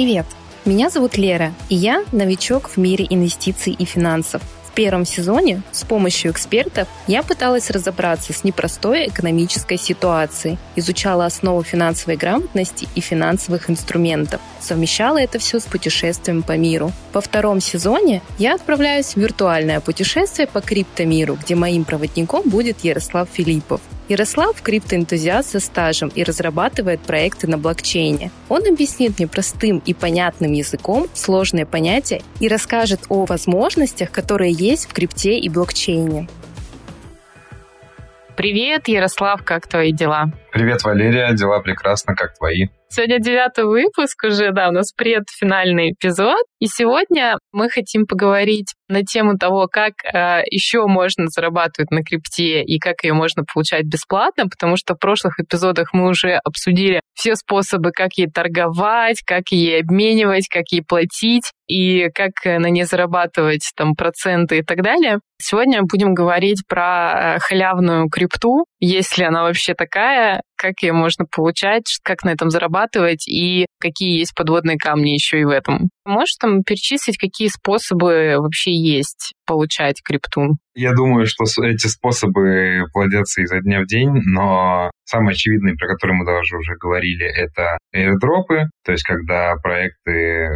привет! Меня зовут Лера, и я новичок в мире инвестиций и финансов. В первом сезоне с помощью экспертов я пыталась разобраться с непростой экономической ситуацией, изучала основу финансовой грамотности и финансовых инструментов, совмещала это все с путешествием по миру. Во втором сезоне я отправляюсь в виртуальное путешествие по криптомиру, где моим проводником будет Ярослав Филиппов. Ярослав – криптоэнтузиаст со стажем и разрабатывает проекты на блокчейне. Он объяснит мне простым и понятным языком сложные понятия и расскажет о возможностях, которые есть в крипте и блокчейне. Привет, Ярослав, как твои дела? Привет, Валерия, дела прекрасно, как твои? Сегодня девятый выпуск уже, да, у нас предфинальный эпизод. И сегодня мы хотим поговорить на тему того, как э, еще можно зарабатывать на крипте и как ее можно получать бесплатно, потому что в прошлых эпизодах мы уже обсудили все способы, как ей торговать, как ей обменивать, как ей платить и как на ней зарабатывать там проценты и так далее. Сегодня будем говорить про э, халявную крипту, есть ли она вообще такая, как ее можно получать, как на этом зарабатывать и какие есть подводные камни еще и в этом. Можешь там перечислить, какие способы вообще есть получать крипту? Я думаю, что эти способы плодятся изо дня в день, но самый очевидный, про который мы даже уже говорили, это airdropы, то есть когда проекты э,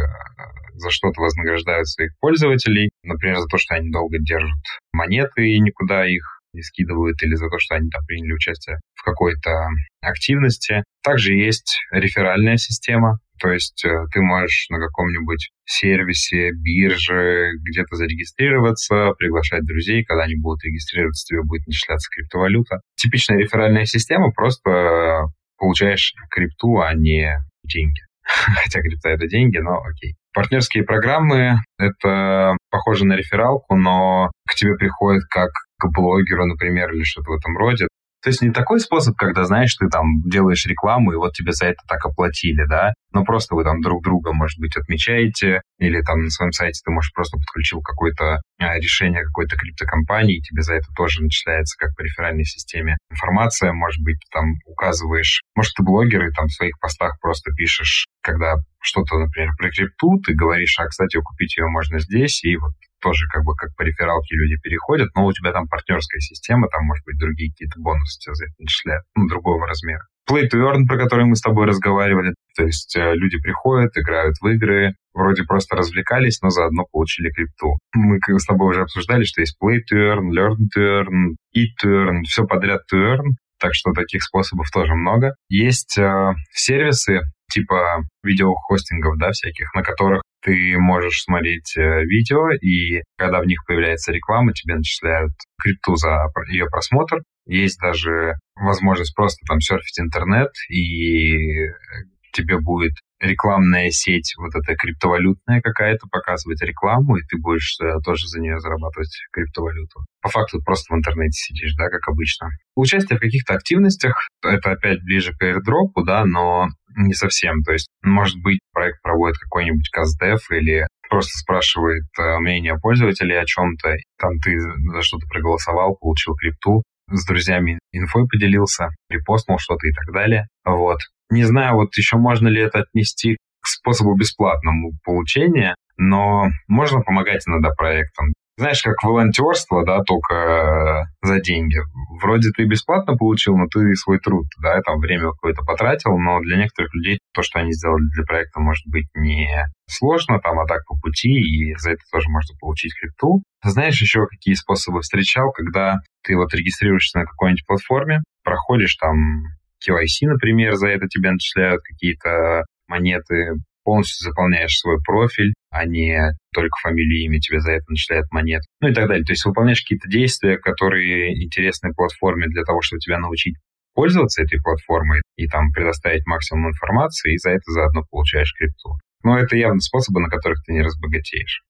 за что-то вознаграждают своих пользователей, например, за то, что они долго держат монеты и никуда их не скидывают, или за то, что они там приняли участие в какой-то активности. Также есть реферальная система, то есть э, ты можешь на каком-нибудь сервисе, бирже где-то зарегистрироваться, приглашать друзей, когда они будут регистрироваться, тебе будет начисляться криптовалюта. Типичная реферальная система, просто получаешь крипту, а не деньги. Хотя крипта — это деньги, но окей. Партнерские программы — это похоже на рефералку, но к тебе приходит как к блогеру, например, или что-то в этом роде. То есть не такой способ, когда, знаешь, ты там делаешь рекламу, и вот тебе за это так оплатили, да, но просто вы там друг друга, может быть, отмечаете, или там на своем сайте ты, можешь просто подключил какое-то а, решение какой-то криптокомпании, и тебе за это тоже начисляется как по реферальной системе информация, может быть, ты там указываешь, может, ты блогер, и там в своих постах просто пишешь, когда что-то, например, про крипту, ты говоришь, а, кстати, купить ее можно здесь, и вот тоже как бы как по рефералке люди переходят, но у тебя там партнерская система, там, может быть, другие какие-то бонусы тебе за это начисляют, ну, другого размера. Play to earn, про который мы с тобой разговаривали, то есть э, люди приходят, играют в игры, вроде просто развлекались, но заодно получили крипту. Мы с тобой уже обсуждали, что есть play to earn, learn to earn, eat to earn, все подряд to earn, так что таких способов тоже много. Есть э, сервисы типа видеохостингов, да, всяких, на которых ты можешь смотреть э, видео, и когда в них появляется реклама, тебе начисляют крипту за ее просмотр. Есть даже возможность просто там серфить интернет, и тебе будет рекламная сеть, вот эта криптовалютная какая-то, показывать рекламу, и ты будешь э, тоже за нее зарабатывать криптовалюту. По факту просто в интернете сидишь, да, как обычно. Участие в каких-то активностях, это опять ближе к airdrop, да, но не совсем. То есть, может быть, проект проводит какой-нибудь каздев или просто спрашивает э, мнение пользователей о чем-то. Там ты за что-то проголосовал, получил крипту, с друзьями инфой поделился, репостнул что-то и так далее. Вот. Не знаю, вот еще можно ли это отнести к способу бесплатному получения, но можно помогать иногда проектам знаешь, как волонтерство, да, только э, за деньги. Вроде ты бесплатно получил, но ты свой труд, да, там время какое-то потратил, но для некоторых людей то, что они сделали для проекта, может быть не сложно, там, а так по пути, и за это тоже можно получить крипту. Знаешь еще, какие способы встречал, когда ты вот регистрируешься на какой-нибудь платформе, проходишь там KYC, например, за это тебе начисляют какие-то монеты, полностью заполняешь свой профиль, а не только фамилию и имя тебе за это начисляют монет, ну и так далее. То есть выполняешь какие-то действия, которые интересны платформе для того, чтобы тебя научить пользоваться этой платформой и там предоставить максимум информации, и за это заодно получаешь крипту. Но это явно способы, на которых ты не разбогатеешь.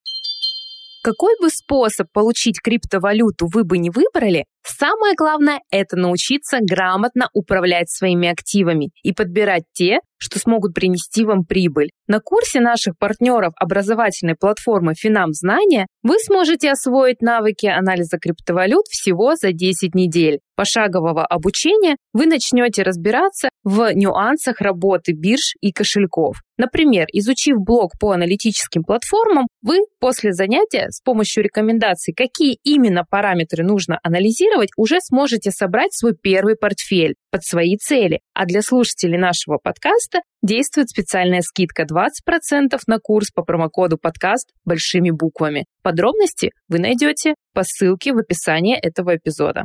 Какой бы способ получить криптовалюту вы бы не выбрали, Самое главное – это научиться грамотно управлять своими активами и подбирать те, что смогут принести вам прибыль. На курсе наших партнеров образовательной платформы Финам Знания вы сможете освоить навыки анализа криптовалют всего за 10 недель. Пошагового обучения вы начнете разбираться в нюансах работы бирж и кошельков. Например, изучив блог по аналитическим платформам, вы после занятия с помощью рекомендаций, какие именно параметры нужно анализировать, уже сможете собрать свой первый портфель под свои цели. А для слушателей нашего подкаста действует специальная скидка 20% на курс по промокоду подкаст большими буквами. Подробности вы найдете по ссылке в описании этого эпизода.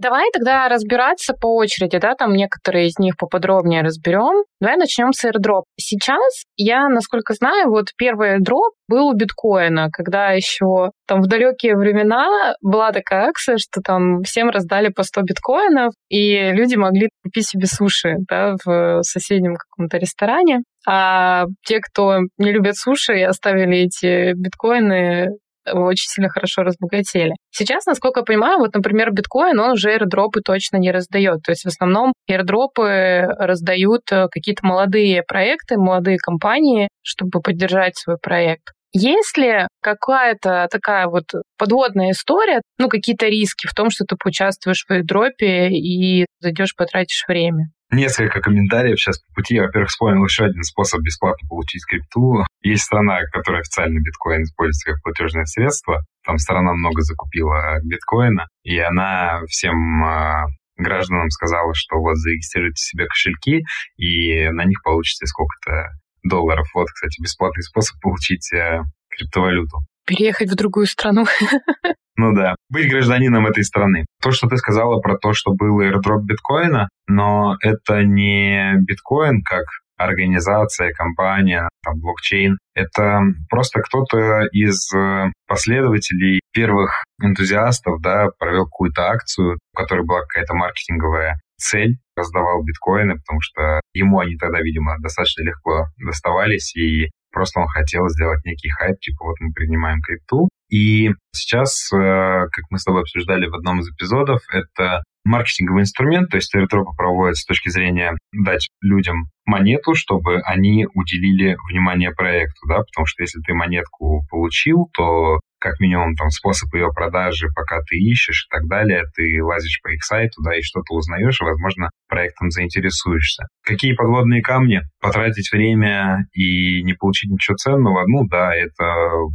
Давай тогда разбираться по очереди, да, там некоторые из них поподробнее разберем. Давай начнем с airdrop. Сейчас я, насколько знаю, вот первый airdrop был у биткоина, когда еще там в далекие времена была такая акция, что там всем раздали по 100 биткоинов, и люди могли купить себе суши да, в соседнем каком-то ресторане. А те, кто не любят суши оставили эти биткоины очень сильно хорошо разбогатели. Сейчас, насколько я понимаю, вот, например, биткоин, он уже airdropы точно не раздает. То есть в основном airdropы раздают э, какие-то молодые проекты, молодые компании, чтобы поддержать свой проект. Есть ли какая-то такая вот подводная история, ну, какие-то риски в том, что ты поучаствуешь в airdropе и зайдешь, потратишь время? Несколько комментариев сейчас по пути. Во-первых, вспомнил еще один способ бесплатно получить крипту. Есть страна, которая официально биткоин использует как платежное средство. Там страна много закупила биткоина, и она всем э, гражданам сказала, что вот зарегистрируйте себе кошельки, и на них получите сколько-то долларов. Вот, кстати, бесплатный способ получить э, криптовалюту. Переехать в другую страну. Ну да, быть гражданином этой страны. То, что ты сказала про то, что был airdrop биткоина, но это не биткоин как организация, компания, там, блокчейн. Это просто кто-то из э, последователей первых энтузиастов, да, провел какую-то акцию, у которой была какая-то маркетинговая цель, раздавал биткоины, потому что ему они тогда, видимо, достаточно легко доставались, и просто он хотел сделать некий хайп, типа вот мы принимаем крипту, и сейчас, э, как мы с тобой обсуждали в одном из эпизодов, это маркетинговый инструмент, то есть airdropы проводятся с точки зрения дать людям монету, чтобы они уделили внимание проекту, да, потому что если ты монетку получил, то как минимум там способ ее продажи, пока ты ищешь и так далее, ты лазишь по их сайту, да, и что-то узнаешь, и, возможно, проектом заинтересуешься. Какие подводные камни? Потратить время и не получить ничего ценного? Ну да, это,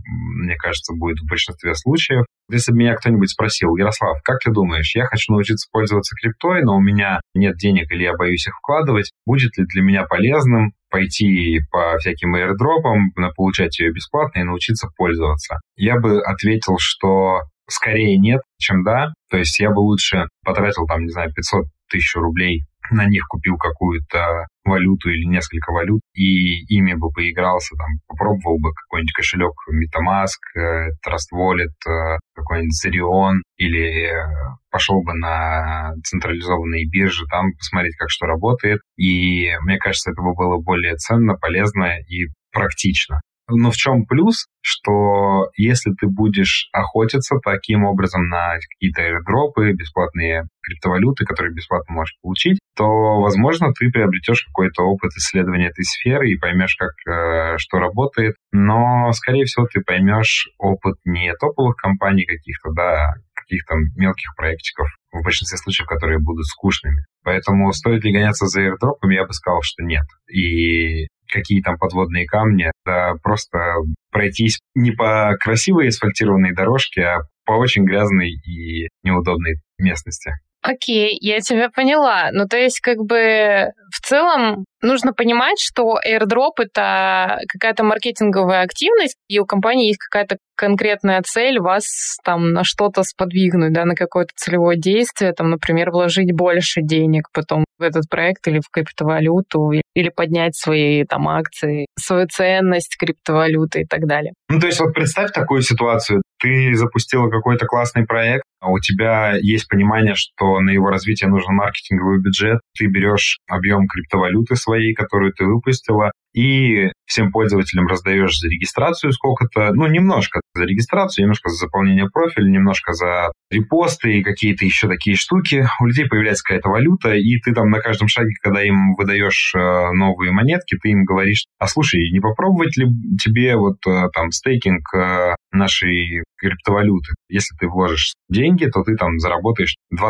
мне кажется, будет в большинстве случаев. Если бы меня кто-нибудь спросил, Ярослав, как ты думаешь, я хочу научиться пользоваться криптой, но у меня нет денег или я боюсь их вкладывать, будет ли для меня полезным пойти по всяким airdropам, получать ее бесплатно и научиться пользоваться? Я бы ответил, что скорее нет, чем да. То есть я бы лучше потратил там, не знаю, 500 тысяч рублей на них купил какую-то валюту или несколько валют, и ими бы поигрался, там, попробовал бы какой-нибудь кошелек MetaMask, э, Trust Wallet, э, какой-нибудь Zerion, или э, пошел бы на централизованные биржи, там посмотреть, как что работает. И мне кажется, это бы было более ценно, полезно и практично. Но в чем плюс, что если ты будешь охотиться таким образом на какие-то airdropы, бесплатные криптовалюты, которые бесплатно можешь получить, то, возможно, ты приобретешь какой-то опыт исследования этой сферы и поймешь, как э, что работает. Но, скорее всего, ты поймешь опыт не топовых компаний каких-то, да, а каких-то мелких проектиков, в большинстве случаев, которые будут скучными. Поэтому стоит ли гоняться за airdropами, я бы сказал, что нет. И какие там подводные камни, да просто пройтись не по красивой асфальтированной дорожке, а по очень грязной и неудобной местности. Окей, я тебя поняла. Ну, то есть, как бы, в целом, нужно понимать, что airdrop — это какая-то маркетинговая активность, и у компании есть какая-то конкретная цель вас там на что-то сподвигнуть, да, на какое-то целевое действие, там, например, вложить больше денег потом в этот проект или в криптовалюту, или поднять свои там акции, свою ценность криптовалюты и так далее. Ну, то есть вот представь такую ситуацию. Ты запустила какой-то классный проект, у тебя есть понимание, что на его развитие нужен маркетинговый бюджет, ты берешь объем криптовалюты своей, которую ты выпустила, и всем пользователям раздаешь за регистрацию сколько-то, ну, немножко за регистрацию, немножко за заполнение профиля, немножко за репосты и какие-то еще такие штуки. У людей появляется какая-то валюта, и ты там на каждом шаге, когда им выдаешь э, новые монетки, ты им говоришь, а слушай, не попробовать ли тебе вот э, там стейкинг э, нашей криптовалюты? Если ты вложишь деньги, то ты там заработаешь 20%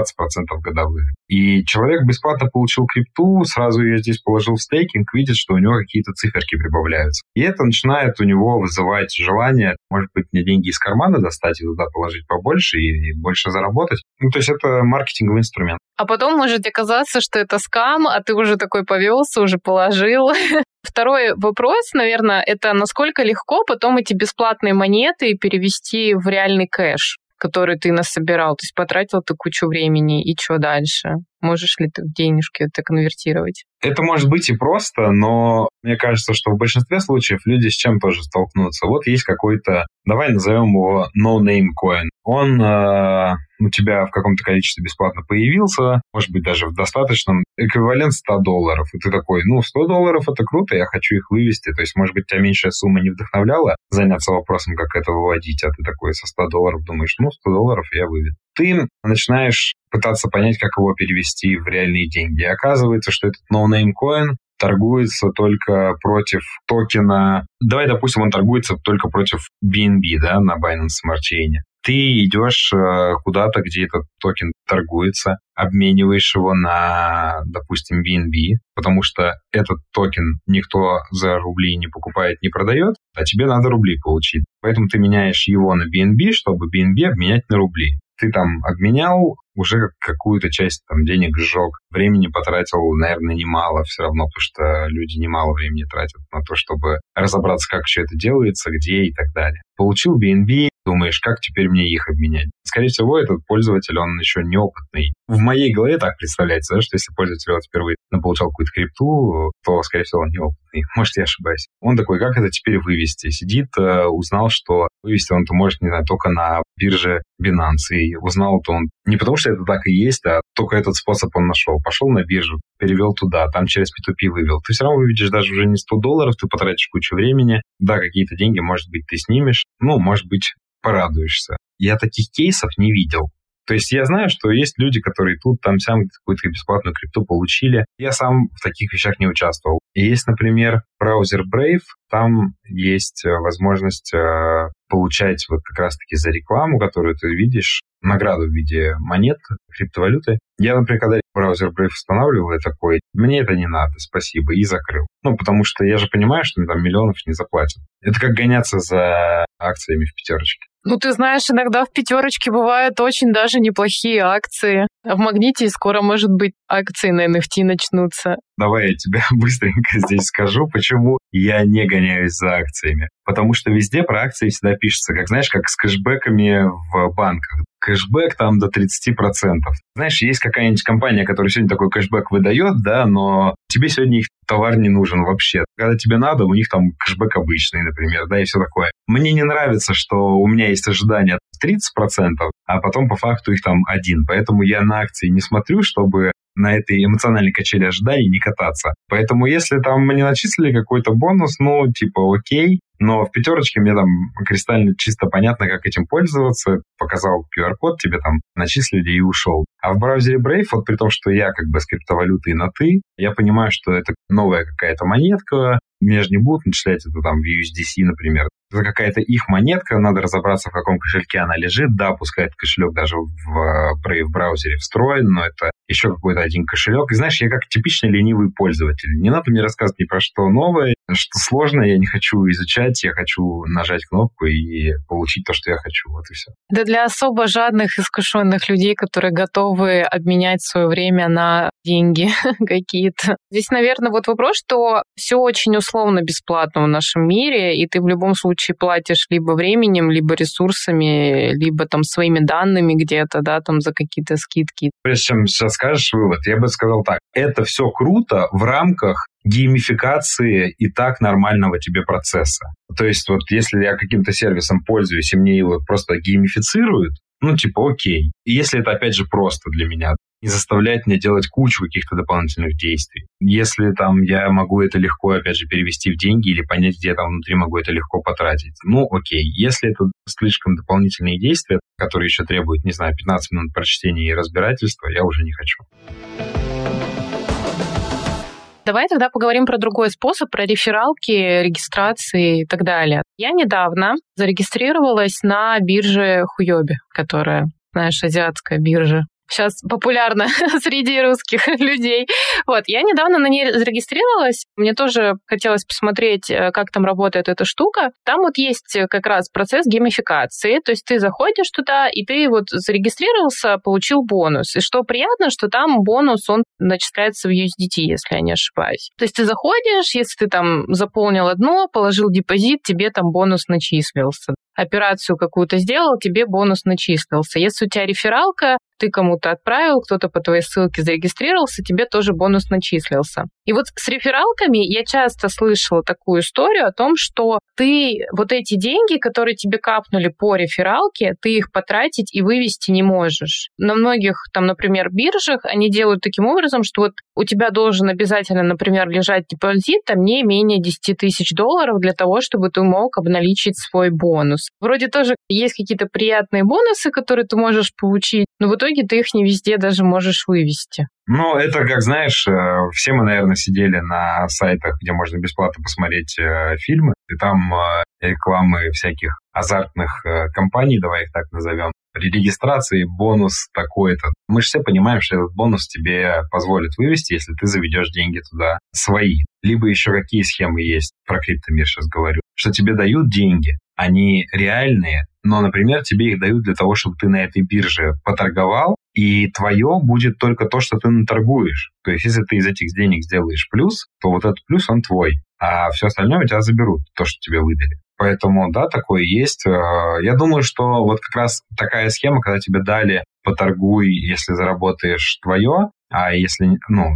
годовых. И человек бесплатно получил крипту, сразу ее здесь положил в стейкинг, видит, что у него какие-то циферки прибавляются. И это начинает у него вызывать желание, может быть, мне деньги из кармана достать и туда положить побольше и больше заработать. Ну, то есть это маркетинговый инструмент. А потом может оказаться, что это скам, а ты уже такой повелся, уже положил. Второй вопрос, наверное, это насколько легко потом эти бесплатные монеты перевести в реальный кэш который ты насобирал, то есть потратил ты кучу времени, и что дальше? Можешь ли ты в денежки это конвертировать? Это может быть и просто, но мне кажется, что в большинстве случаев люди с чем тоже столкнутся. Вот есть какой-то, давай назовем его no-name coin. Он э, у тебя в каком-то количестве бесплатно появился, может быть, даже в достаточном, эквивалент 100 долларов. И ты такой, ну, 100 долларов это круто, я хочу их вывести. То есть, может быть, тебя меньшая сумма не вдохновляла заняться вопросом, как это выводить, а ты такой со 100 долларов думаешь, ну, 100 долларов я выведу. Ты начинаешь пытаться понять, как его перевести в реальные деньги. И оказывается, что этот no-name coin торгуется только против токена... Давай, допустим, он торгуется только против BNB, да, на Binance Smart Chain. Ты идешь э, куда-то, где этот токен торгуется, обмениваешь его на, допустим, BNB, потому что этот токен никто за рубли не покупает, не продает, а тебе надо рубли получить. Поэтому ты меняешь его на BNB, чтобы BNB обменять на рубли ты там обменял, уже какую-то часть там денег сжег. Времени потратил, наверное, немало все равно, потому что люди немало времени тратят на то, чтобы разобраться, как все это делается, где и так далее. Получил BNB, думаешь, как теперь мне их обменять? Скорее всего, этот пользователь, он еще неопытный. В моей голове так представляется, да, что если пользователь вот впервые получал какую-то крипту, то, скорее всего, он неопытный. Может, я ошибаюсь. Он такой, как это теперь вывести? Сидит, э, узнал, что вывести он-то может, не знаю, только на бирже Binance. И узнал то он не потому, что это так и есть, а только этот способ он нашел. Пошел на биржу, перевел туда, там через P2P вывел. Ты все равно выведешь даже уже не 100 долларов, ты потратишь кучу времени. Да, какие-то деньги, может быть, ты снимешь. Ну, может быть, порадуешься. Я таких кейсов не видел. То есть я знаю, что есть люди, которые тут, там, сям какую-то бесплатную крипту получили. Я сам в таких вещах не участвовал. Есть, например, браузер Brave. Там есть э, возможность э, получать вот как раз-таки за рекламу, которую ты видишь, награду в виде монет, криптовалюты. Я, например, когда браузер Brave устанавливал, я такой, мне это не надо, спасибо, и закрыл. Ну, потому что я же понимаю, что мне там миллионов не заплатят. Это как гоняться за акциями в пятерочке. Ну, ты знаешь, иногда в пятерочке бывают очень даже неплохие акции. А в магните скоро, может быть, акции на NFT начнутся. Давай я тебе быстренько здесь скажу, почему я не гоняюсь за акциями. Потому что везде про акции всегда пишется, как знаешь, как с кэшбэками в банках. Кэшбэк там до 30%. Знаешь, есть какая-нибудь компания, которая сегодня такой кэшбэк выдает, да, но тебе сегодня их товар не нужен вообще. Когда тебе надо, у них там кэшбэк обычный, например, да, и все такое. Мне не нравится, что у меня есть ожидания 30%, а потом по факту их там один. Поэтому я на акции не смотрю, чтобы на этой эмоциональной качели ожиданий не кататься. Поэтому если там мне начислили какой-то бонус, ну, типа, окей, но в пятерочке мне там кристально чисто понятно, как этим пользоваться. Показал QR-код, тебе там начислили и ушел. А в браузере Brave, вот при том, что я как бы с криптовалютой на «ты», я понимаю, что это новая какая-то монетка, меня же не будут начислять это там в USDC, например. Это какая-то их монетка, надо разобраться, в каком кошельке она лежит. Да, пускай этот кошелек даже в Brave браузере встроен, но это еще какой-то один кошелек. И знаешь, я как типичный ленивый пользователь. Не надо мне рассказывать ни про что новое, что сложное я не хочу изучать, я хочу нажать кнопку и получить то, что я хочу. Вот и все. Да для особо жадных, искушенных людей, которые готовы обменять свое время на деньги какие-то. Здесь, наверное, вот вопрос, что все очень условно бесплатно в нашем мире, и ты в любом случае платишь либо временем, либо ресурсами, либо там своими данными где-то, да, там за какие-то скидки. Прежде чем сейчас скажешь вывод, я бы сказал так. Это все круто в рамках геймификации и так нормального тебе процесса. То есть вот если я каким-то сервисом пользуюсь, и мне его просто геймифицируют, ну, типа, окей. И если это, опять же, просто для меня. не заставляет меня делать кучу каких-то дополнительных действий. Если там я могу это легко, опять же, перевести в деньги или понять, где там внутри могу это легко потратить, ну окей. Если это слишком дополнительные действия, которые еще требуют, не знаю, 15 минут прочтения и разбирательства, я уже не хочу. Давай тогда поговорим про другой способ, про рефералки, регистрации и так далее. Я недавно зарегистрировалась на бирже Хуёби, которая, знаешь, азиатская биржа сейчас популярна среди русских людей. Вот, я недавно на ней зарегистрировалась. Мне тоже хотелось посмотреть, э, как там работает эта штука. Там вот есть как раз процесс геймификации. То есть ты заходишь туда, и ты вот зарегистрировался, получил бонус. И что приятно, что там бонус, он начисляется в USDT, если я не ошибаюсь. То есть ты заходишь, если ты там заполнил одно, положил депозит, тебе там бонус начислился операцию какую-то сделал, тебе бонус начислился. Если у тебя рефералка, ты кому-то отправил, кто-то по твоей ссылке зарегистрировался, тебе тоже бонус начислился. И вот с рефералками я часто слышала такую историю о том, что ты вот эти деньги, которые тебе капнули по рефералке, ты их потратить и вывести не можешь. На многих, там, например, биржах они делают таким образом, что вот у тебя должен обязательно, например, лежать депозит там не менее 10 тысяч долларов для того, чтобы ты мог обналичить свой бонус. Вроде тоже есть какие-то приятные бонусы, которые ты можешь получить, но в итоге ты их не везде даже можешь вывести. Ну, это, как знаешь, э, все мы, наверное, сидели на сайтах, где можно бесплатно посмотреть э, фильмы, и там э, рекламы всяких азартных компаний, давай их так назовем, при регистрации бонус такой-то. Мы же все понимаем, что этот бонус тебе позволит вывести, если ты заведешь деньги туда свои. Либо еще какие схемы есть, про криптомир сейчас говорю, что тебе дают деньги, они реальные, но, например, тебе их дают для того, чтобы ты на этой бирже поторговал, и твое будет только то, что ты наторгуешь. То есть, если ты из этих денег сделаешь плюс, то вот этот плюс, он твой, а все остальное у тебя заберут, то, что тебе выдали. Поэтому, да, такое есть. Э, я думаю, что вот как раз такая схема, когда тебе дали поторгуй, если заработаешь твое, а если, ну,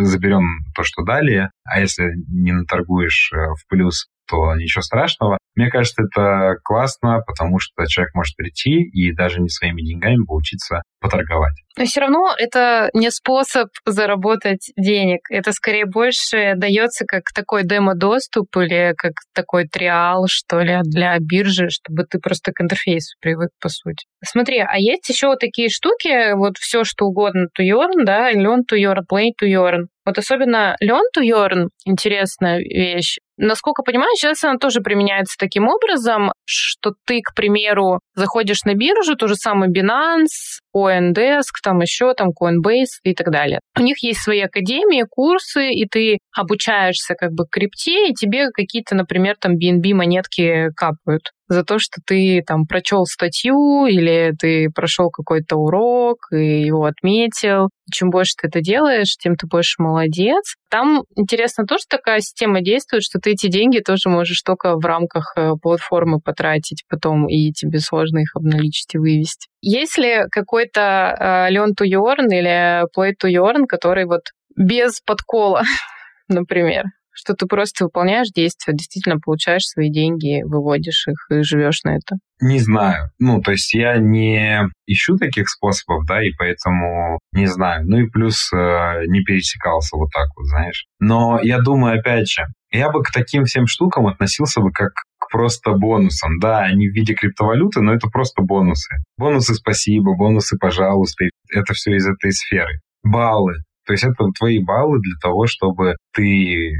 заберем то, что дали, а если не наторгуешь э, в плюс, то ничего страшного. Мне кажется, это классно, потому что человек может прийти и даже не своими деньгами поучиться поторговать. Но все равно это не способ заработать денег. Это скорее больше дается как такой демо-доступ или как такой триал, что ли, для биржи, чтобы ты просто к интерфейсу привык, по сути. Смотри, а есть еще вот такие штуки, вот все что угодно to earn, да, learn to earn, play to earn. Вот особенно learn to earn интересная вещь. Насколько понимаю, сейчас она тоже применяется таким образом, что ты, к примеру, заходишь на биржу, то же самое Binance, CoinDesk, там еще там Coinbase и так далее. У них есть свои академии, курсы, и ты обучаешься как бы крипте, и тебе какие-то, например, там BNB монетки капают за то, что ты там прочел статью или ты прошел какой-то урок и его отметил. Чем больше ты это делаешь, тем ты больше молодец. Там, интересно, тоже такая система действует, что ты эти деньги тоже можешь только в рамках э, платформы потратить потом, и тебе сложно их обналичить и вывести. Есть ли какой-то э, Learn to Earn или Play to Earn, который вот без подкола, например? Что ты просто выполняешь действия, действительно получаешь свои деньги, выводишь их и живешь на это? Не знаю. Ну, то есть я не ищу таких способов, да, и поэтому не знаю. Ну и плюс э, не пересекался вот так вот, знаешь. Но я думаю, опять же, я бы к таким всем штукам относился бы как к просто бонусам. Да, они в виде криптовалюты, но это просто бонусы. Бонусы спасибо, бонусы пожалуйста. Это все из этой сферы. Баллы. То есть это твои баллы для того, чтобы ты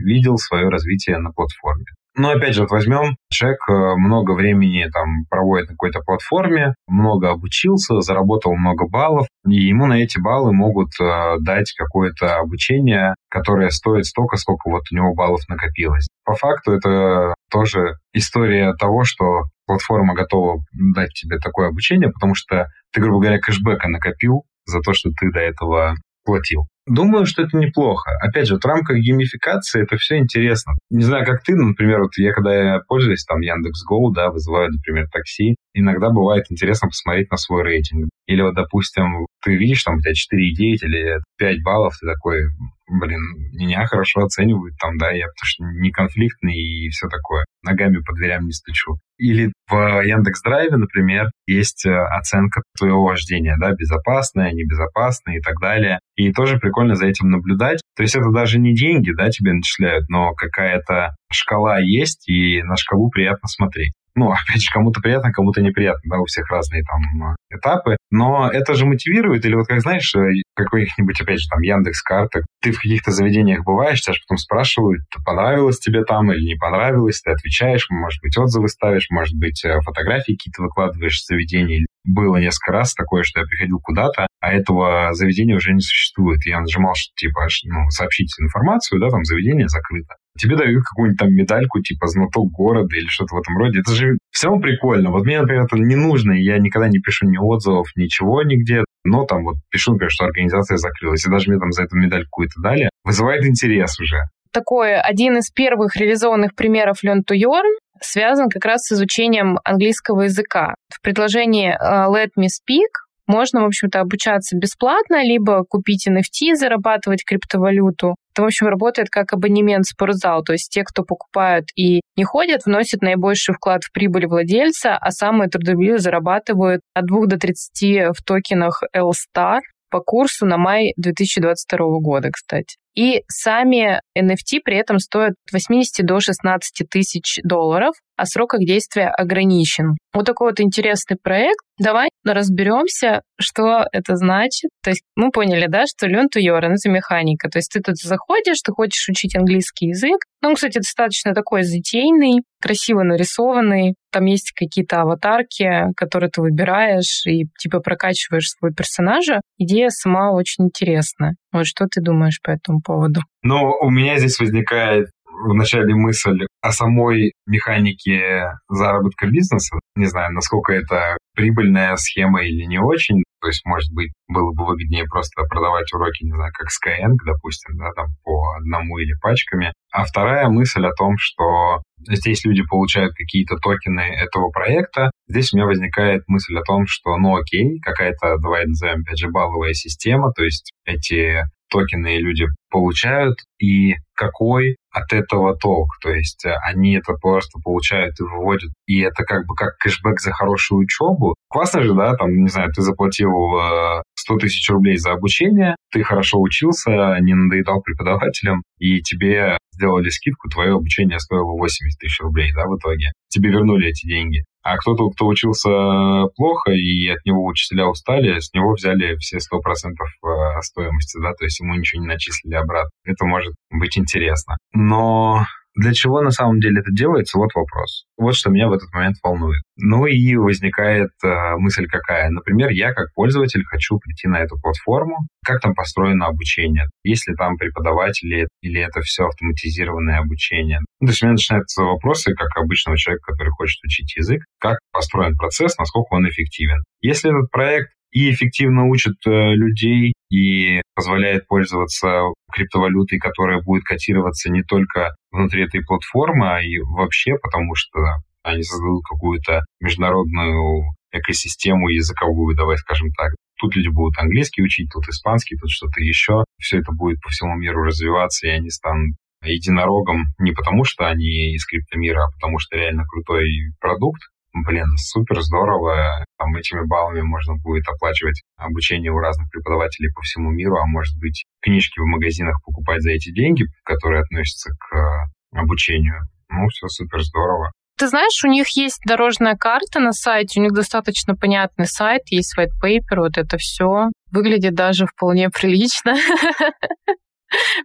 видел свое развитие на платформе. Но опять же, вот возьмем, человек э, много времени там проводит на какой-то платформе, много обучился, заработал много баллов, и ему на эти баллы могут э, дать какое-то обучение, которое стоит столько, сколько вот у него баллов накопилось. По факту это тоже история того, что платформа готова дать тебе такое обучение, потому что ты, грубо говоря, кэшбэка накопил за то, что ты до этого платил. Думаю, что это неплохо. Опять же, в рамках геймификации это все интересно. Не знаю, как ты, например, вот я когда я пользуюсь там Яндекс.Гоу, да, вызываю, например, такси, иногда бывает интересно посмотреть на свой рейтинг. Или вот, допустим, ты видишь, там у тебя 4,9 или 5 баллов, ты такой, блин, меня хорошо оценивают там, да, я потому что не конфликтный и все такое. Ногами по дверям не стучу. Или в Яндекс Драйве, например, есть э, оценка твоего вождения, да, безопасное, небезопасное и так далее. И тоже прикольно за этим наблюдать. То есть это даже не деньги, да, тебе начисляют, но какая-то шкала есть, и на шкалу приятно смотреть. Ну, опять же, кому-то приятно, кому-то неприятно, да, у всех разные там этапы. Но это же мотивирует, или вот как знаешь, э, какой-нибудь, опять же, там, Яндекс карты, ты в каких-то заведениях бываешь, тебя же потом спрашивают, понравилось тебе там или не понравилось, ты отвечаешь, может быть, отзывы ставишь, может быть, э, фотографии какие-то выкладываешь в заведении. Было несколько раз такое, что я приходил куда-то, а этого заведения уже не существует. Я нажимал, что, типа, ну, сообщить информацию, да, там заведение закрыто тебе дают какую-нибудь там медальку, типа знаток города или что-то в этом роде. Это же все равно прикольно. Вот мне, например, это не нужно, и я никогда не пишу ни отзывов, ничего нигде, но там вот пишу, например, что организация закрылась, и даже мне там за эту медальку какую-то дали, вызывает интерес уже. Такой один из первых реализованных примеров Learn to Earn связан как раз с изучением английского языка. В предложении э, Let Me Speak можно, в общем-то, обучаться бесплатно, либо купить NFT, зарабатывать криптовалюту. Это, в общем, работает как абонемент в спортзал. То есть те, кто покупают и не ходят, вносят наибольший вклад в прибыль владельца, а самые трудолюбивые зарабатывают от 2 до 30 в токенах L-Star по курсу на май 2022 года, кстати. И сами NFT при этом стоят от 80 до 16 тысяч долларов, а срок их действия ограничен. Вот такой вот интересный проект. Давай разберемся, что это значит. То есть мы поняли, да, что learn to learn — это механика. То есть ты тут заходишь, ты хочешь учить английский язык. Ну, кстати, достаточно такой затейный, красиво нарисованный. Там есть какие-то аватарки, которые ты выбираешь и типа прокачиваешь свой персонажа. Идея сама очень интересная. Вот что ты думаешь по этому поводу? Ну, у меня здесь возникает вначале мысль о самой механике заработка бизнеса. Не знаю, насколько это прибыльная схема или не очень. То есть, может быть, было бы выгоднее просто продавать уроки, не знаю, как Skyeng, допустим, да, там по одному или пачками. А вторая мысль о том, что здесь люди получают какие-то токены этого проекта, здесь у меня возникает мысль о том, что, ну окей, какая-то, давай назовем, опять же, балловая система, то есть эти токены люди получают, и какой от этого толк. То есть э, они это просто получают и выводят, и это как бы как кэшбэк за хорошую учебу. Классно же, да, там, не знаю, ты заплатил 100 э, тысяч рублей за обучение, ты хорошо учился, не надоедал преподавателям, и тебе сделали скидку, твое обучение стоило 80 тысяч рублей, да, в итоге. Тебе вернули эти деньги. А кто-то, кто учился плохо, и от него учителя устали, с него взяли все 100% э, стоимости, да, то есть ему ничего не начислили обратно. Это может быть интересно. Но для чего на самом деле это делается, вот вопрос. Вот что меня в этот момент волнует. Ну и возникает э, мысль какая. Например, я как пользователь хочу прийти на эту платформу. Как там построено обучение? Есть ли там преподаватели или это все автоматизированное обучение? Ну, то есть у меня начинаются вопросы, как обычного человека, который хочет учить язык, как построен процесс, насколько он эффективен. Если этот проект и эффективно учит э, людей и позволяет пользоваться криптовалютой, которая будет котироваться не только внутри этой платформы, а и вообще, потому что они создадут какую-то международную экосистему языковую, давай скажем так. Тут люди будут английский учить, тут испанский, тут что-то еще. Все это будет по всему миру развиваться, и они станут единорогом не потому, что они из криптомира, а потому что реально крутой продукт, Блин, супер здорово. Там этими баллами можно будет оплачивать обучение у разных преподавателей по всему миру, а может быть книжки в магазинах покупать за эти деньги, которые относятся к э, обучению. Ну, все супер здорово. Ты знаешь, у них есть дорожная карта на сайте, у них достаточно понятный сайт, есть white paper, вот это все. Выглядит даже вполне прилично.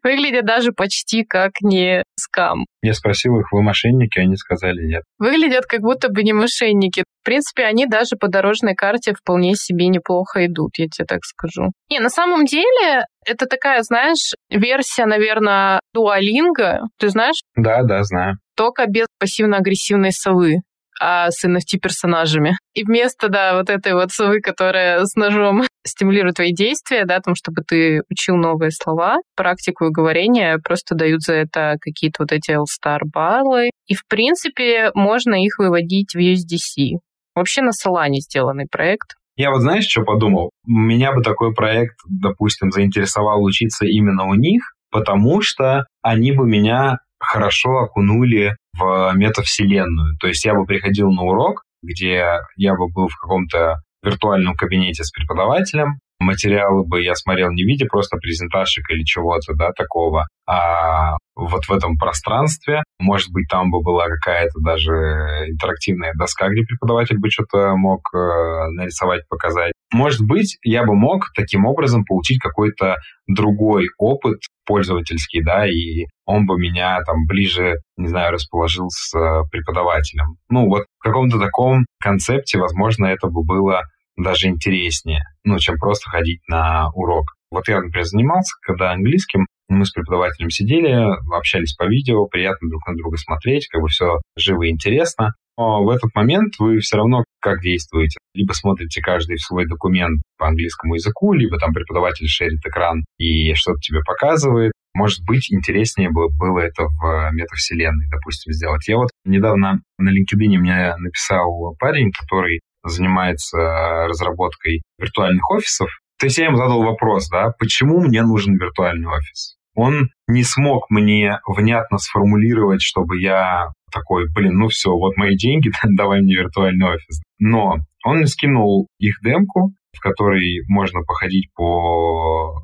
Выглядят даже почти как не скам. Я спросил их, вы мошенники? Они сказали нет. Выглядят как будто бы не мошенники. В принципе, они даже по дорожной карте вполне себе неплохо идут, я тебе так скажу. Не, на самом деле, это такая, знаешь, версия, наверное, дуалинга. Ты знаешь? Да, да, знаю. Только без пассивно-агрессивной совы а с NFT-персонажами. И вместо, да, вот этой вот совы, которая с ножом стимулирует твои действия, да, о том, чтобы ты учил новые слова, практику и говорение, просто дают за это какие-то вот эти L-Star баллы. И, в принципе, можно их выводить в USDC. Вообще на Solana сделанный проект. Я вот знаешь, что подумал? Меня бы такой проект, допустим, заинтересовал учиться именно у них, потому что они бы меня хорошо окунули в метавселенную. То есть я бы приходил на урок, где я бы был в каком-то виртуальном кабинете с преподавателем, материалы бы я смотрел не в виде просто презентажек или чего-то, да, такого, а вот в этом пространстве, может быть, там бы была какая-то даже интерактивная доска, где преподаватель бы что-то мог э, нарисовать, показать. Может быть, я бы мог таким образом получить какой-то другой опыт пользовательский, да, и он бы меня там ближе, не знаю, расположил с э, преподавателем. Ну, вот в каком-то таком концепте, возможно, это бы было даже интереснее, ну, чем просто ходить на урок. Вот я, например, занимался, когда английским, мы с преподавателем сидели, общались по видео, приятно друг на друга смотреть, как бы все живо и интересно. Но в этот момент вы все равно как действуете. Либо смотрите каждый свой документ по английскому языку, либо там преподаватель шерит экран и что-то тебе показывает. Может быть, интереснее было, было это в метавселенной, допустим, сделать. Я вот недавно на LinkedIn мне написал парень, который занимается разработкой виртуальных офисов. То есть я ему задал вопрос, да, почему мне нужен виртуальный офис? Он не смог мне внятно сформулировать, чтобы я такой, блин, ну все, вот мои деньги, давай мне виртуальный офис. Но он мне скинул их демку, в которой можно походить по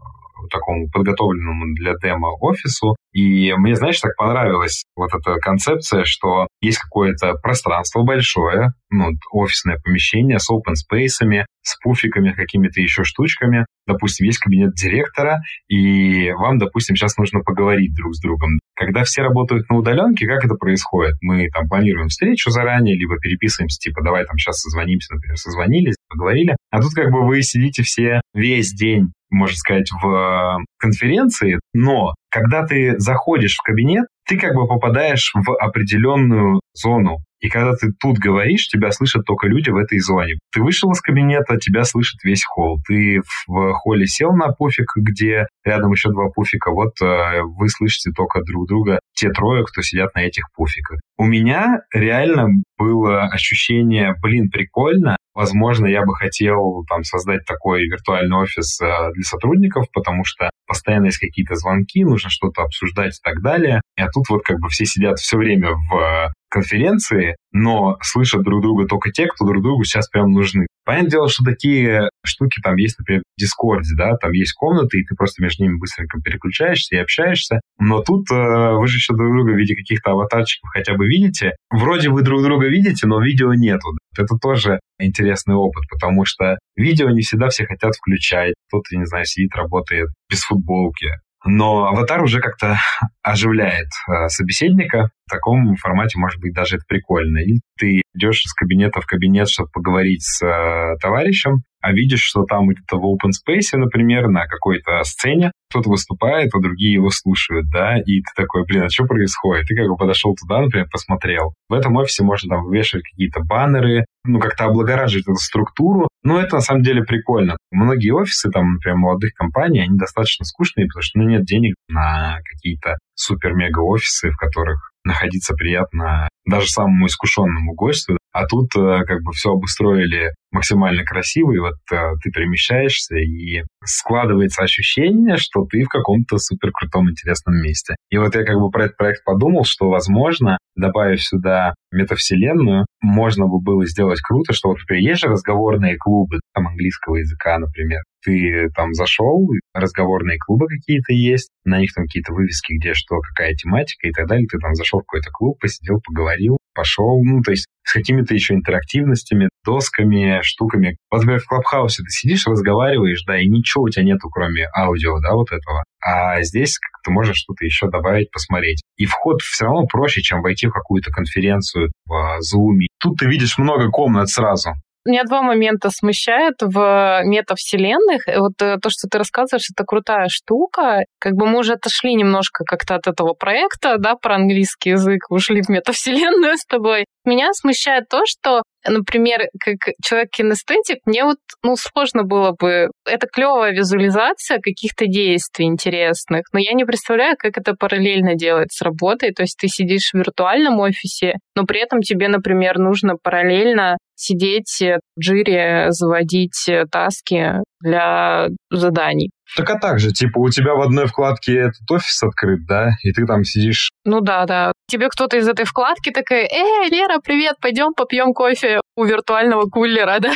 такому подготовленному для демо офису. И мне, знаешь, так понравилась вот эта концепция, что есть какое-то пространство большое, ну, офисное помещение с open space, с пуфиками, какими-то еще штучками. Допустим, есть кабинет директора, и вам, допустим, сейчас нужно поговорить друг с другом. Когда все работают на удаленке, как это происходит? Мы там планируем встречу заранее, либо переписываемся, типа, давай там сейчас созвонимся, например, созвонились, поговорили. А тут как бы вы сидите все весь день можно сказать, в э, конференции, но когда ты заходишь в кабинет, ты как бы попадаешь в определенную зону. И когда ты тут говоришь, тебя слышат только люди в этой зоне. Ты вышел из кабинета, тебя слышит весь холл. Ты в холле сел на пуфик, где рядом еще два пуфика. Вот э, вы слышите только друг друга, те трое, кто сидят на этих пуфиках. У меня реально было ощущение, блин, прикольно, Возможно, я бы хотел там создать такой виртуальный офис э, для сотрудников, потому что постоянно есть какие-то звонки, нужно что-то обсуждать и так далее. А тут вот как бы все сидят все время в конференции, но слышат друг друга только те, кто друг другу сейчас прям нужны. Понятное дело, что такие штуки там есть, например, в Дискорде, да, там есть комнаты, и ты просто между ними быстренько переключаешься и общаешься. Но тут э, вы же еще друг друга в виде каких-то аватарчиков хотя бы видите. Вроде вы друг друга видите, но видео нету. Это тоже интересный опыт, потому что видео не всегда все хотят включать. Кто-то, не знаю, сидит, работает без футболки. Но аватар уже как-то оживляет э, собеседника. В таком формате, может быть, даже это прикольно. И ты идешь из кабинета в кабинет, чтобы поговорить с э, товарищем, а видишь, что там где-то в open space, например, на какой-то сцене кто-то выступает, а другие его слушают, да, и ты такой, блин, а что происходит? Ты как бы подошел туда, например, посмотрел. В этом офисе можно там вешать какие-то баннеры, ну, как-то облагораживать эту структуру. Но это на самом деле прикольно. Многие офисы, там, например, молодых компаний, они достаточно скучные, потому что ну, нет денег на какие-то супер-мега-офисы, в которых находиться приятно даже самому искушенному гостю. А тут э, как бы все обустроили максимально красиво, и вот э, ты перемещаешься, и складывается ощущение, что ты в каком-то супер крутом интересном месте. И вот я как бы про этот проект подумал, что, возможно, добавив сюда метавселенную, можно бы было сделать круто, что вот, например, есть же разговорные клубы там английского языка, например. Ты там зашел, разговорные клубы какие-то есть, на них там какие-то вывески, где что, какая тематика и так далее. Ты там зашел в какой-то клуб, посидел, поговорил, пошел, ну, то есть с какими-то еще интерактивностями, досками, штуками. Вот, например, в Клабхаусе ты сидишь, разговариваешь, да, и ничего у тебя нету, кроме аудио, да, вот этого. А здесь ты можешь что-то еще добавить, посмотреть. И вход все равно проще, чем войти в какую-то конференцию в Zoom. Тут ты видишь много комнат сразу. Меня два момента смущают в метавселенных. Вот э, то, что ты рассказываешь, это крутая штука. Как бы мы уже отошли немножко как-то от этого проекта, да, про английский язык, ушли в метавселенную с тобой. Меня смущает то, что например, как человек-кинестетик, мне вот ну, сложно было бы... Это клевая визуализация каких-то действий интересных, но я не представляю, как это параллельно делать с работой. То есть ты сидишь в виртуальном офисе, но при этом тебе, например, нужно параллельно сидеть в джире, заводить таски для заданий. Так а так же, типа, у тебя в одной вкладке этот офис открыт, да, и ты там сидишь. Ну да, да. Тебе кто-то из этой вкладки такая, эй, Лера, привет, пойдем попьем кофе у виртуального кулера, да?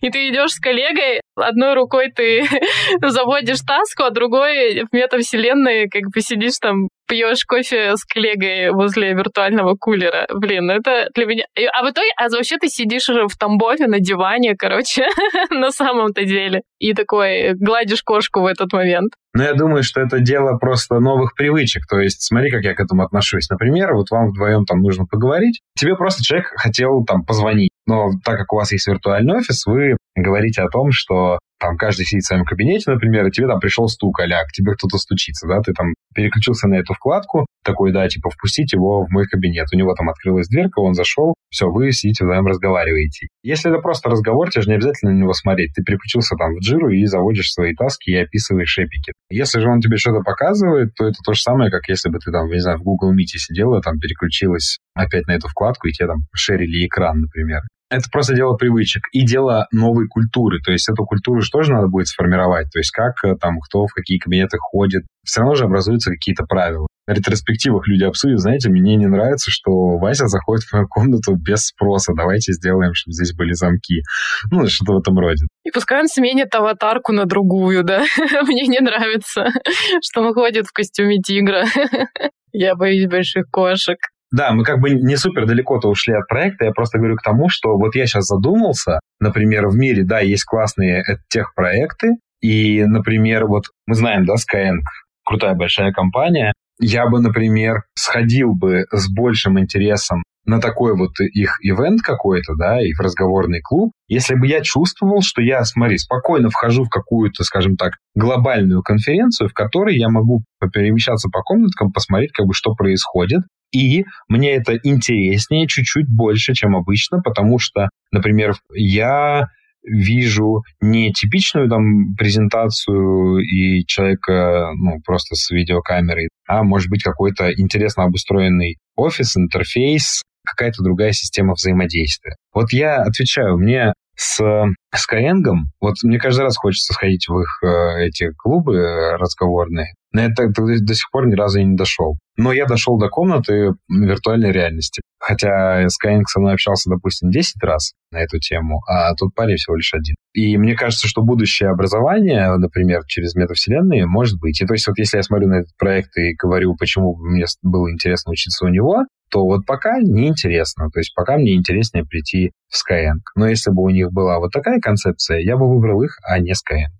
И ты идешь с коллегой, одной рукой ты заводишь таску, а другой в метавселенной как бы сидишь там пьешь кофе с коллегой возле виртуального кулера. Блин, ну это для меня... А в итоге, а вообще ты сидишь уже в Тамбове на диване, короче, на самом-то деле. И такой гладишь кошку в этот момент. Но я думаю, что это дело просто новых привычек. То есть, смотри, как я к этому отношусь. Например, вот вам вдвоем там нужно поговорить. Тебе просто человек хотел там позвонить. Но так как у вас есть виртуальный офис, вы говорите о том, что там каждый сидит в своем кабинете, например, и тебе там пришел стук, а к тебе кто-то стучится, да, ты там переключился на эту вкладку, такой, да, типа, впустить его в мой кабинет. У него там открылась дверка, он зашел, все, вы сидите вдвоем разговариваете. Если это просто разговор, тебе же не обязательно на него смотреть. Ты переключился там в джиру и заводишь свои таски и описываешь эпики. Если же он тебе что-то показывает, то это то же самое, как если бы ты там, не знаю, в Google Meet сидела, там переключилась опять на эту вкладку, и тебе там шерили экран, например. Это просто дело привычек и дело новой культуры. То есть эту культуру же тоже надо будет сформировать. То есть как э, там, кто в какие кабинеты ходит. Все равно же образуются какие-то правила. На ретроспективах люди обсудят, знаете, мне не нравится, что Вася заходит в мою комнату без спроса. Давайте сделаем, чтобы здесь были замки. Ну, что-то в этом роде. И пускай он сменит аватарку на другую, да? Мне не нравится, что он ходит в костюме тигра. Я боюсь больших кошек. Да, мы как бы не супер далеко-то ушли от проекта. Я просто говорю к тому, что вот я сейчас задумался, например, в мире, да, есть классные техпроекты, и, например, вот мы знаем, да, Skyeng, крутая большая компания. Я бы, например, сходил бы с большим интересом на такой вот их ивент какой-то, да, их разговорный клуб, если бы я чувствовал, что я, смотри, спокойно вхожу в какую-то, скажем так, глобальную конференцию, в которой я могу перемещаться по комнаткам, посмотреть, как бы, что происходит, и мне это интереснее чуть-чуть больше, чем обычно, потому что, например, я вижу не типичную там презентацию и человека ну, просто с видеокамерой, а может быть какой-то интересно обустроенный офис, интерфейс, какая-то другая система взаимодействия. Вот я отвечаю, мне с Skyeng, вот мне каждый раз хочется сходить в их э, эти клубы разговорные, но я так, до сих пор ни разу и не дошел. Но я дошел до комнаты виртуальной реальности. Хотя Skyeng со мной общался, допустим, 10 раз на эту тему, а тут парень всего лишь один. И мне кажется, что будущее образование, например, через метавселенные, может быть. И то есть вот если я смотрю на этот проект и говорю, почему мне было интересно учиться у него, то вот пока неинтересно. То есть пока мне интереснее прийти в Skyeng. Но если бы у них была вот такая концепция, я бы выбрал их, а не Skyeng.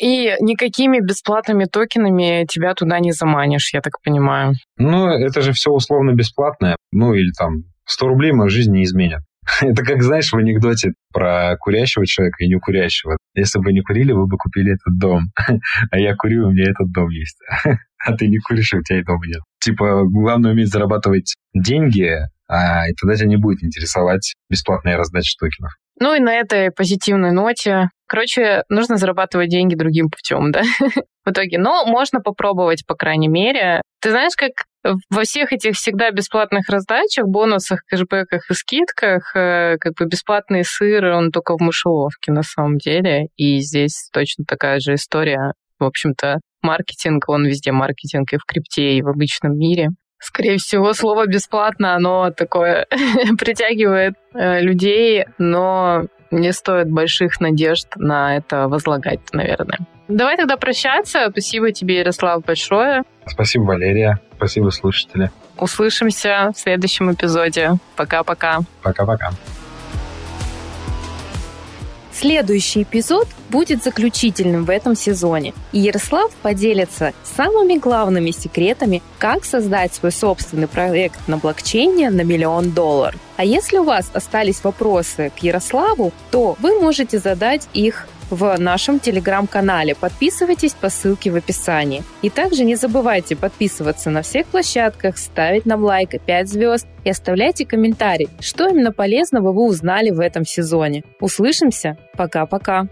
И никакими бесплатными токенами тебя туда не заманишь, я так понимаю. Ну, это же все условно бесплатное. Ну, или там 100 рублей мою жизнь не изменят. Это как, знаешь, в анекдоте про курящего человека и не курящего. Если бы не курили, вы бы купили этот дом. А я курю, у меня этот дом есть. А ты не куришь, у тебя и дома нет. Типа, главное уметь зарабатывать деньги, а и тогда тебя не будет интересовать бесплатная раздача токенов. Ну и на этой позитивной ноте, короче, нужно зарабатывать деньги другим путем, да, в итоге. Но можно попробовать, по крайней мере. Ты знаешь, как во всех этих всегда бесплатных раздачах, бонусах, кэшбэках и скидках, э, как бы бесплатный сыр, он только в мышеловке на самом деле. И здесь точно такая же история. В общем-то, маркетинг, он везде маркетинг и в крипте, и в обычном мире. Скорее всего, слово «бесплатно», оно такое притягивает э, людей, но не стоит больших надежд на это возлагать, наверное. Давай тогда прощаться. Спасибо тебе, Ярослав, большое. Спасибо, Валерия. Спасибо, слушатели. Услышимся в следующем эпизоде. Пока-пока. Пока-пока. Следующий эпизод будет заключительным в этом сезоне, и Ярослав поделится самыми главными секретами, как создать свой собственный проект на блокчейне на миллион долларов. А если у вас остались вопросы к Ярославу, то вы можете задать их в нашем телеграм-канале. Подписывайтесь по ссылке в описании. И также не забывайте подписываться на всех площадках, ставить нам лайк и 5 звезд и оставляйте комментарий, что именно полезного вы узнали в этом сезоне. Услышимся. Пока-пока.